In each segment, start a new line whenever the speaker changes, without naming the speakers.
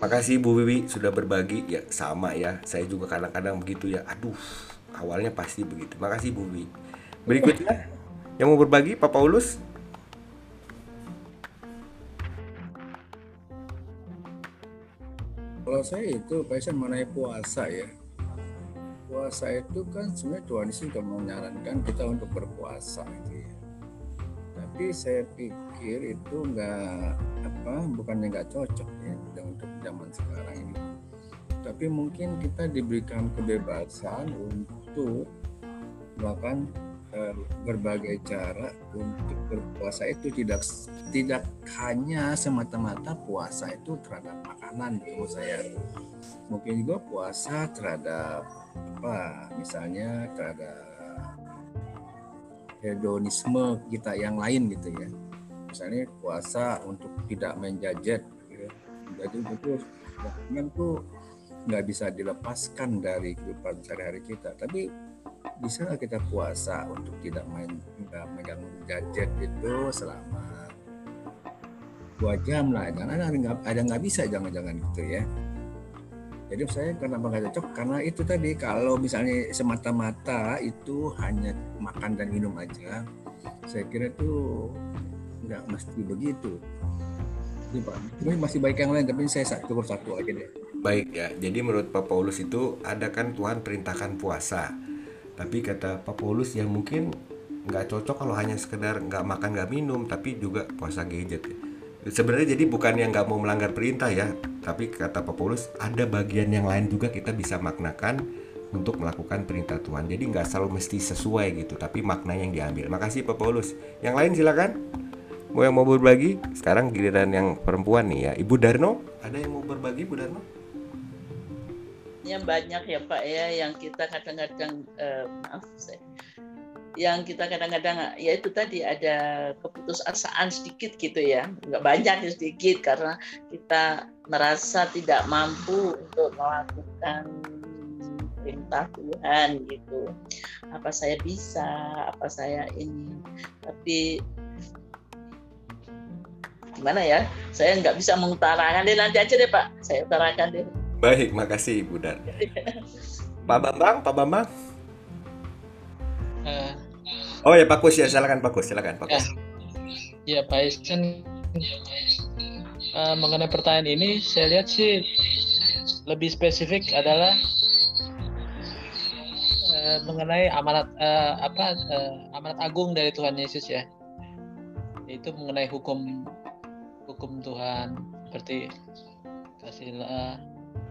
Makasih Bu Wiwi sudah berbagi ya sama ya. Saya juga kadang-kadang begitu ya. Aduh, awalnya pasti begitu. Makasih Bu Wiwi. Berikutnya yang mau berbagi Pak Paulus.
Kalau saya itu Pak mengenai puasa ya. Puasa itu kan sebenarnya Tuhan Yesus sudah menyarankan kita untuk berpuasa gitu ya. Tapi saya pikir itu enggak apa bukannya nggak cocok ya untuk zaman sekarang ini. Tapi mungkin kita diberikan kebebasan untuk melakukan eh, berbagai cara untuk berpuasa itu tidak tidak hanya semata-mata puasa itu terhadap makanan menurut saya mungkin juga puasa terhadap apa misalnya terhadap hedonisme kita yang lain gitu ya. Misalnya puasa untuk tidak menjajet gitu. jadi itu yang tuh nggak bisa dilepaskan dari kehidupan sehari-hari kita. Tapi bisa kita puasa untuk tidak main nggak megang gadget itu selama dua jam lah. Jangan ada nggak ada nggak bisa jangan-jangan gitu ya jadi saya kenapa nggak cocok karena itu tadi kalau misalnya semata-mata itu hanya makan dan minum aja saya kira itu nggak mesti begitu. Ini masih baik yang lain tapi saya cukup satu aja deh.
Baik ya jadi menurut Pak Paulus itu ada kan Tuhan perintahkan puasa. Tapi kata Pak Paulus yang mungkin nggak cocok kalau hanya sekedar nggak makan nggak minum tapi juga puasa gadget. ya. Sebenarnya jadi bukan yang nggak mau melanggar perintah ya tapi kata Paulus ada bagian yang lain juga kita bisa maknakan untuk melakukan perintah Tuhan. Jadi nggak selalu mesti sesuai gitu tapi makna yang diambil. Makasih Pak Paulus. Yang lain silakan. Mau yang mau berbagi? Sekarang giliran yang perempuan nih ya. Ibu Darno? Ada yang mau berbagi Ibu Darno?
Yang banyak ya Pak ya yang kita kadang-kadang uh, maaf saya yang kita kadang-kadang ya itu tadi ada keputusasaan sedikit gitu ya. Nggak banyak ya sedikit karena kita merasa tidak mampu untuk melakukan perintah Tuhan gitu. Apa saya bisa apa saya ini. Tapi gimana ya? Saya nggak bisa mengutarakan deh. Nanti aja deh Pak. Saya utarakan deh.
Baik, makasih Ibu Dan. Pak Bambang, Pak Bambang. Uh, oh ya Pak Kus ya, silakan Pak Kus, silakan Pak Kus.
Ya, ya Pak Isen, uh, mengenai pertanyaan ini saya lihat sih lebih spesifik adalah uh, mengenai amanat uh, apa uh, amanat agung dari Tuhan Yesus ya, yaitu mengenai hukum hukum Tuhan seperti kasihlah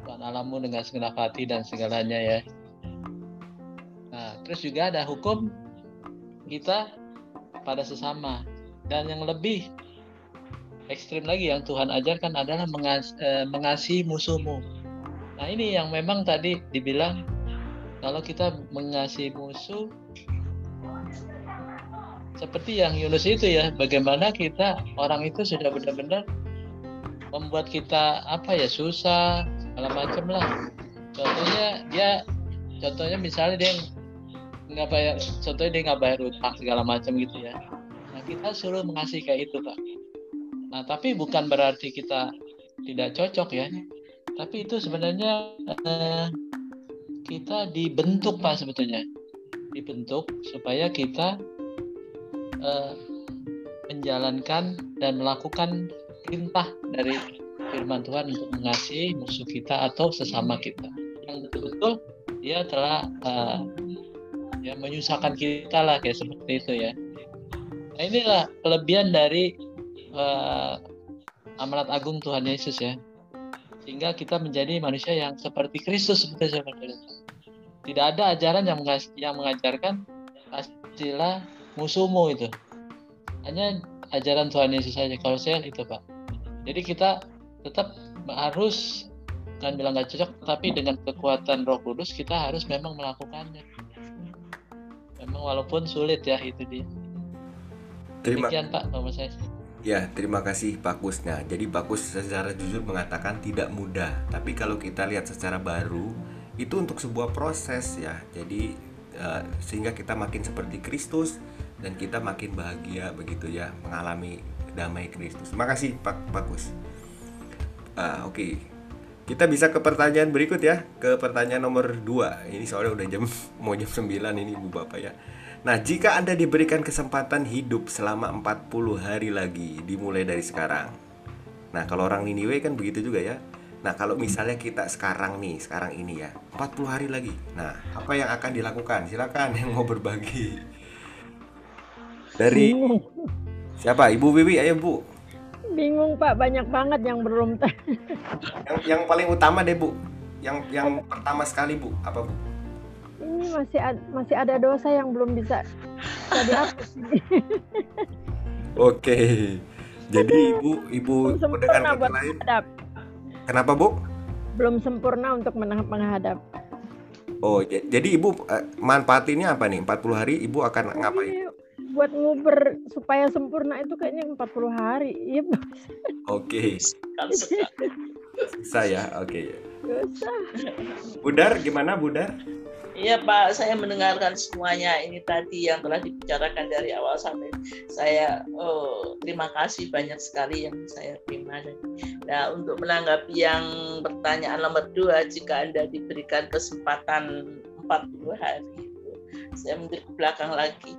Tuhan alammu dengan segenap hati dan segalanya ya. Terus juga ada hukum kita pada sesama dan yang lebih ekstrim lagi yang Tuhan ajarkan adalah mengas eh, mengasihi musuhmu. Nah ini yang memang tadi dibilang kalau kita mengasihi musuh seperti yang Yunus itu ya, bagaimana kita orang itu sudah benar-benar membuat kita apa ya susah, segala macam lah contohnya dia contohnya misalnya dia nggak bayar contohnya dia nggak bayar utang segala macam gitu ya. Nah kita suruh mengasihi kayak itu pak. Nah tapi bukan berarti kita tidak cocok ya. Tapi itu sebenarnya eh, kita dibentuk pak sebetulnya. Dibentuk supaya kita eh, menjalankan dan melakukan perintah dari firman Tuhan untuk mengasihi musuh kita atau sesama kita. Yang betul-betul dia telah uh, ya menyusahkan kita lah kayak seperti itu ya. Nah, inilah kelebihan dari uh, amanat agung Tuhan Yesus ya. Sehingga kita menjadi manusia yang seperti Kristus seperti seperti itu tidak ada ajaran yang yang mengajarkan pastilah musuhmu itu. Hanya ajaran Tuhan Yesus saja. Kalau saya itu pak. Jadi kita tetap harus kan bilang nggak cocok tapi dengan kekuatan Roh Kudus kita harus memang melakukannya memang walaupun sulit ya itu dia.
Terima
Demikian, Pak Bapak saya.
Ya terima kasih Pak Kusnya jadi Pak Kus secara jujur mengatakan tidak mudah. Tapi kalau kita lihat secara baru itu untuk sebuah proses ya. Jadi uh, sehingga kita makin seperti Kristus dan kita makin bahagia begitu ya mengalami damai Kristus. Terima kasih Pak Pak Kus. Uh, oke. okay. Kita bisa ke pertanyaan berikut ya, ke pertanyaan nomor 2. Ini soalnya udah jam mau jam 9 ini Ibu Bapak ya. Nah, jika Anda diberikan kesempatan hidup selama 40 hari lagi dimulai dari sekarang. Nah, kalau orang Niniwe kan begitu juga ya. Nah, kalau misalnya kita sekarang nih, sekarang ini ya, 40 hari lagi. Nah, apa yang akan dilakukan? Silakan yang mau berbagi. Dari siapa? Ibu Wiwi, ayo Bu.
Bingung Pak, banyak banget yang belum
Yang yang paling utama deh, Bu. Yang yang pertama sekali, Bu, apa, Bu?
ini masih ada, masih ada dosa yang belum bisa bisa dihapus.
Oke. Jadi Ibu Ibu dengan kata lain, kenapa, Bu?
Belum sempurna untuk menghadap.
Oh, jadi Ibu eh, manfaatinnya apa nih? 40 hari Ibu akan ngapain?
Buat nguber supaya sempurna itu kayaknya 40 hari. Iya,
Oke,
sekali.
susah ya. Oke.
dosa.
Budar gimana, Budar?
Iya Pak, saya mendengarkan semuanya ini tadi yang telah dibicarakan dari awal sampai saya oh, terima kasih banyak sekali yang saya terima. Nah untuk menanggapi yang pertanyaan nomor dua, jika anda diberikan kesempatan 40 hari saya mundur ke belakang lagi.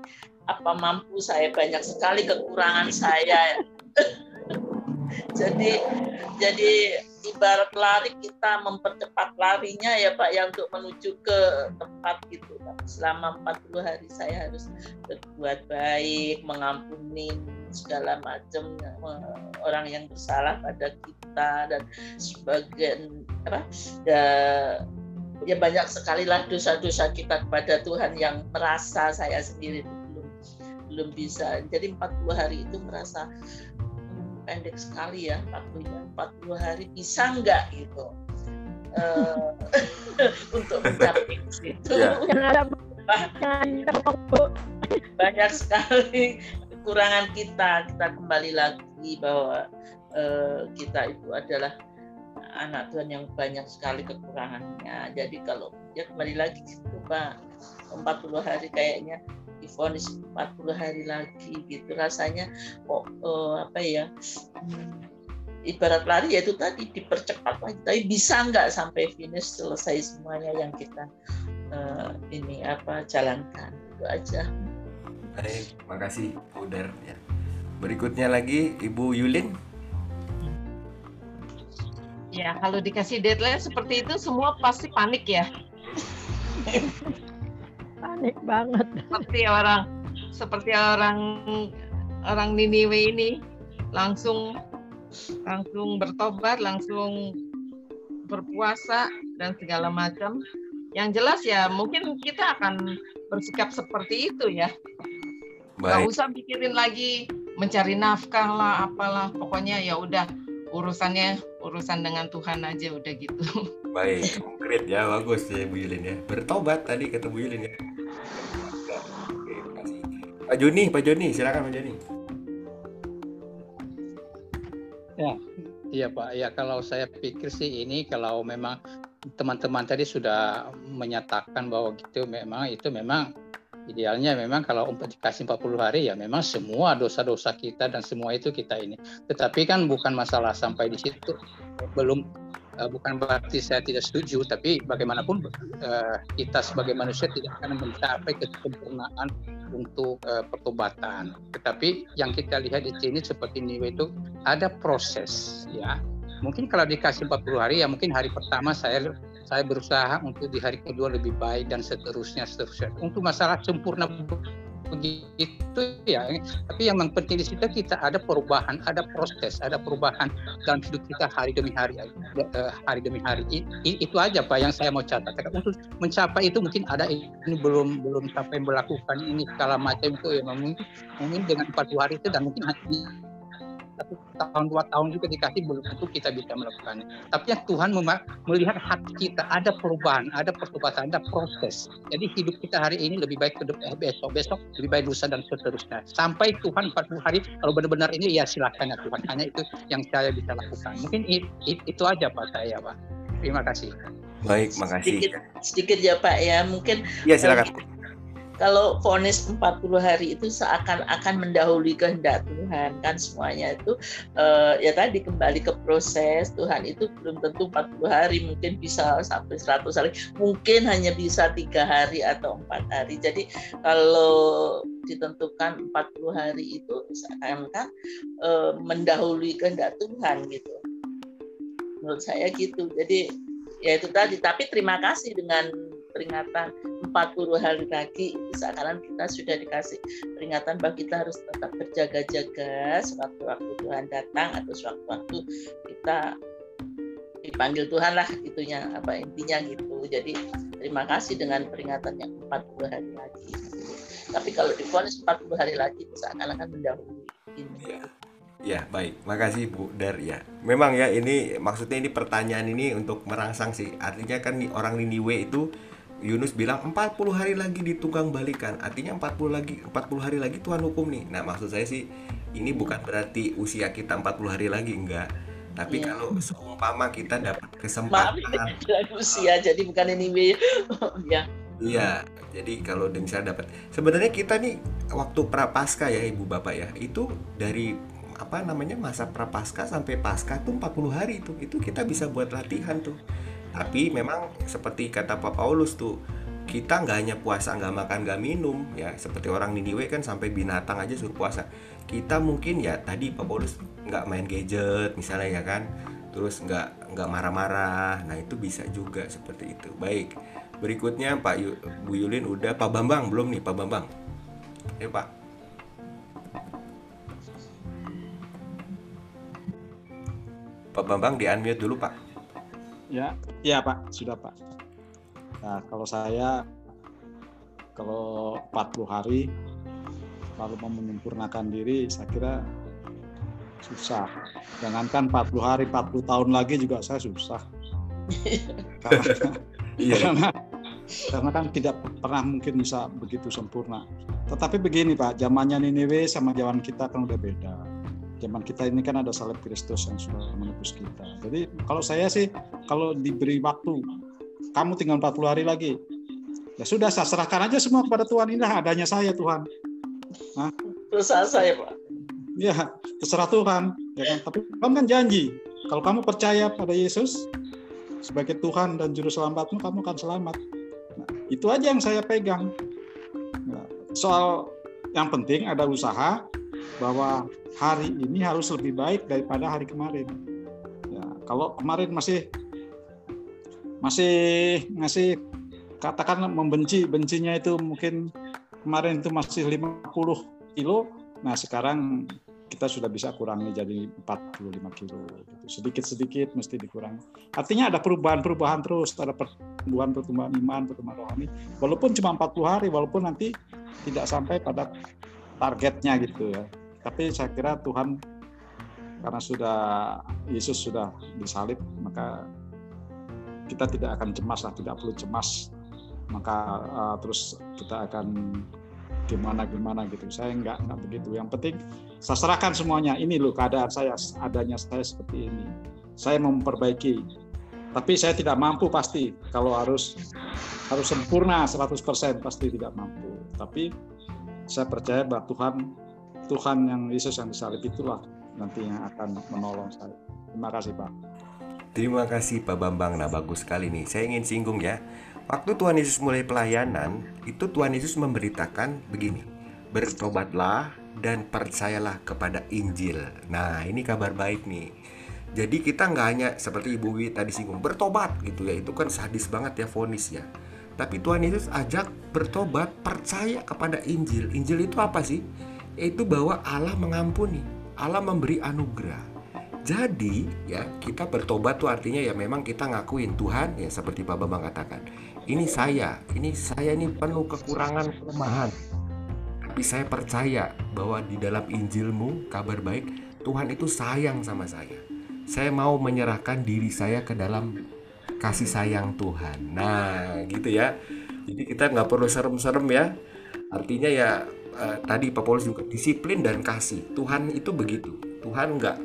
Apa mampu saya banyak sekali kekurangan saya. jadi jadi ibarat lari kita mempercepat larinya ya Pak ya untuk menuju ke tempat itu Pak. Selama 40 hari saya harus berbuat baik, mengampuni segala macam eh, orang yang bersalah pada kita dan sebagian apa ya, ya banyak sekali lah dosa-dosa kita kepada Tuhan yang merasa saya sendiri belum bisa. Jadi 40 hari itu merasa hmm, pendek sekali ya 40 ya. 40 hari bisa nggak? Gitu. Eh, untuk mencapai itu
Ya.
Banyak. sekali kekurangan kita. Kita kembali lagi bahwa eh, kita itu adalah anak Tuhan yang banyak sekali kekurangannya. Jadi kalau ya kembali lagi Pak. 40 hari kayaknya difonis 40 hari lagi gitu rasanya kok eh, apa ya hmm, ibarat lari ya itu tadi dipercepat lagi tapi bisa nggak sampai finish selesai semuanya yang kita eh, ini apa jalankan itu aja
Baik, makasih Budar ya. Berikutnya lagi Ibu Yulin.
Ya, kalau dikasih deadline seperti itu semua pasti panik ya.
Panik banget.
Seperti orang seperti orang orang Niniwe ini langsung langsung bertobat, langsung berpuasa dan segala macam. Yang jelas ya mungkin kita akan bersikap seperti itu ya. Gak
Baik,
usah pikirin lagi mencari nafkah lah apalah pokoknya ya udah urusannya urusan dengan Tuhan aja udah gitu.
baik, konkret ya, bagus ya Bu Yulin ya. Bertobat tadi kata Bu Yulin ya. Pak Joni, Pak Joni, silakan Pak Joni.
Iya Pak, ya kalau saya pikir sih ini kalau memang teman-teman tadi sudah menyatakan bahwa gitu memang itu memang idealnya memang kalau dikasih 40 hari ya memang semua dosa-dosa kita dan semua itu kita ini. Tetapi kan bukan masalah sampai di situ belum bukan berarti saya tidak setuju tapi bagaimanapun eh, kita sebagai manusia tidak akan mencapai kesempurnaan untuk eh, pertobatan. Tetapi yang kita lihat di sini seperti Niwe itu ada proses ya. Mungkin kalau dikasih 40 hari ya mungkin hari pertama saya saya berusaha untuk di hari kedua lebih baik dan seterusnya seterusnya. Untuk masalah sempurna begitu ya. Tapi yang penting di situ kita ada perubahan, ada proses, ada perubahan dalam hidup kita hari demi hari, eh, hari demi hari. Itu aja pak yang saya mau catat. Untuk mencapai itu mungkin ada ini belum belum sampai melakukan ini segala macam itu ya mungkin mungkin dengan 40 hari itu dan mungkin satu tahun dua tahun juga dikasih belum tentu kita bisa melakukannya. Tapi yang Tuhan melihat hati kita ada perubahan, ada pertobatan, ada proses. Jadi hidup kita hari ini lebih baik ke dep- eh, besok, besok lebih baik lusa dan seterusnya. Sampai Tuhan 40 hari kalau benar-benar ini ya silakan ya Tuhan. Hanya itu yang saya bisa lakukan. Mungkin i- i- itu aja Pak saya Pak. Terima kasih.
Baik, makasih.
sedikit sedikit ya Pak ya mungkin
Ya, silakan.
Kalau vonis 40 hari itu seakan-akan mendahului kehendak Tuhan kan semuanya itu uh, ya tadi kembali ke proses. Tuhan itu belum tentu 40 hari mungkin bisa sampai 100 hari. Mungkin hanya bisa tiga hari atau empat hari. Jadi kalau ditentukan 40 hari itu seakan-akan uh, mendahului kehendak Tuhan gitu. Menurut saya gitu. Jadi ya itu tadi. Tapi terima kasih dengan peringatan 40 hari lagi seakan kita sudah dikasih peringatan bahwa kita harus tetap berjaga-jaga sewaktu-waktu Tuhan datang atau sewaktu-waktu kita dipanggil Tuhan lah itunya apa intinya gitu jadi terima kasih dengan peringatan yang 40 hari lagi tapi kalau difonis 40 hari lagi seakan-akan mendahului ini
ya. Ya baik, makasih Bu Dar ya. Memang ya ini maksudnya ini pertanyaan ini untuk merangsang sih. Artinya kan orang Niniwe itu Yunus bilang 40 hari lagi ditunggang balikan. Artinya 40 lagi 40 hari lagi Tuhan hukum nih. Nah maksud saya sih ini bukan berarti usia kita 40 hari lagi enggak. Tapi yeah. kalau seumpama kita dapat kesempatan.
Maaf, usia jadi bukan ini
ya iya. Jadi kalau misalnya dapat. Sebenarnya kita nih waktu prapaskah ya ibu bapak ya itu dari apa namanya masa prapaskah sampai pasca tuh 40 hari itu itu kita bisa buat latihan tuh tapi memang seperti kata Pak Paulus tuh kita nggak hanya puasa nggak makan nggak minum ya seperti orang Niniwe kan sampai binatang aja suruh puasa. Kita mungkin ya tadi Pak Paulus nggak main gadget misalnya ya kan terus nggak nggak marah-marah. Nah itu bisa juga seperti itu. Baik berikutnya Pak Yu, Bu Yulin udah Pak Bambang belum nih Pak Bambang? Ya Pak. Pak Bambang di unmute dulu Pak
Ya, ya Pak, sudah Pak. Nah, kalau saya kalau 40 hari lalu mau menyempurnakan diri, saya kira susah. Jangankan 40 hari, 40 tahun lagi juga saya susah. karena, iya. karena, karena kan tidak pernah mungkin bisa begitu sempurna. Tetapi begini Pak, zamannya Niniwe sama zaman kita kan udah beda zaman kita ini kan ada salib Kristus yang sudah menebus kita. Jadi kalau saya sih kalau diberi waktu kamu tinggal 40 hari lagi ya sudah saya serahkan aja semua kepada Tuhan ini adanya saya Tuhan.
Nah, terserah saya Pak.
Ya terserah Tuhan. Ya kan? Tapi kamu kan janji kalau kamu percaya pada Yesus sebagai Tuhan dan Juru Selamatmu kamu akan selamat. Nah, itu aja yang saya pegang. Nah, soal yang penting ada usaha bahwa hari ini harus lebih baik daripada hari kemarin. Ya, kalau kemarin masih masih ngasih katakan membenci bencinya itu mungkin kemarin itu masih 50 kilo, nah sekarang kita sudah bisa kurangi jadi 45 kilo. Sedikit-sedikit mesti dikurangi. Artinya ada perubahan-perubahan terus, ada pertumbuhan pertumbuhan iman, pertumbuhan rohani. Walaupun cuma 40 hari, walaupun nanti tidak sampai pada targetnya gitu ya. Tapi saya kira Tuhan karena sudah Yesus sudah disalib maka kita tidak akan cemas lah tidak perlu cemas. Maka uh, terus kita akan gimana gimana gitu. Saya nggak nggak begitu. Yang penting saya serahkan semuanya. Ini loh keadaan saya adanya saya seperti ini. Saya memperbaiki. Tapi saya tidak mampu pasti. Kalau harus harus sempurna 100% pasti tidak mampu. Tapi saya percaya bahwa Tuhan Tuhan yang Yesus yang disalib itulah nanti yang akan menolong saya. Terima kasih Pak.
Terima kasih Pak Bambang. Nah bagus sekali nih. Saya ingin singgung ya. Waktu Tuhan Yesus mulai pelayanan, itu Tuhan Yesus memberitakan begini. Bertobatlah dan percayalah kepada Injil. Nah ini kabar baik nih. Jadi kita nggak hanya seperti Ibu Wi tadi singgung bertobat gitu ya itu kan sadis banget ya fonis ya. Tapi Tuhan Yesus ajak bertobat percaya kepada Injil. Injil itu apa sih? yaitu bahwa Allah mengampuni, Allah memberi anugerah. Jadi ya kita bertobat tuh artinya ya memang kita ngakuin Tuhan ya seperti Pak Bambang katakan. Ini saya, ini saya ini penuh kekurangan kelemahan. Tapi saya percaya bahwa di dalam Injilmu kabar baik Tuhan itu sayang sama saya. Saya mau menyerahkan diri saya ke dalam kasih sayang Tuhan. Nah, gitu ya. Jadi kita nggak perlu serem-serem ya. Artinya ya eh, tadi Pak Paulus juga disiplin dan kasih. Tuhan itu begitu. Tuhan nggak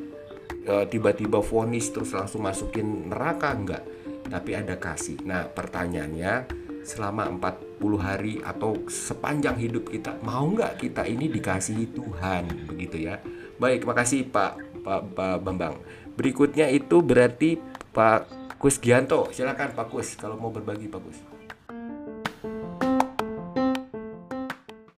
eh, tiba-tiba vonis terus langsung masukin neraka nggak. Tapi ada kasih. Nah, pertanyaannya selama 40 hari atau sepanjang hidup kita mau nggak kita ini dikasihi Tuhan begitu ya baik makasih Pak Pak, Pak Bambang berikutnya itu berarti Pak Kus Gianto silakan Pak Kus kalau mau berbagi Pak Kus.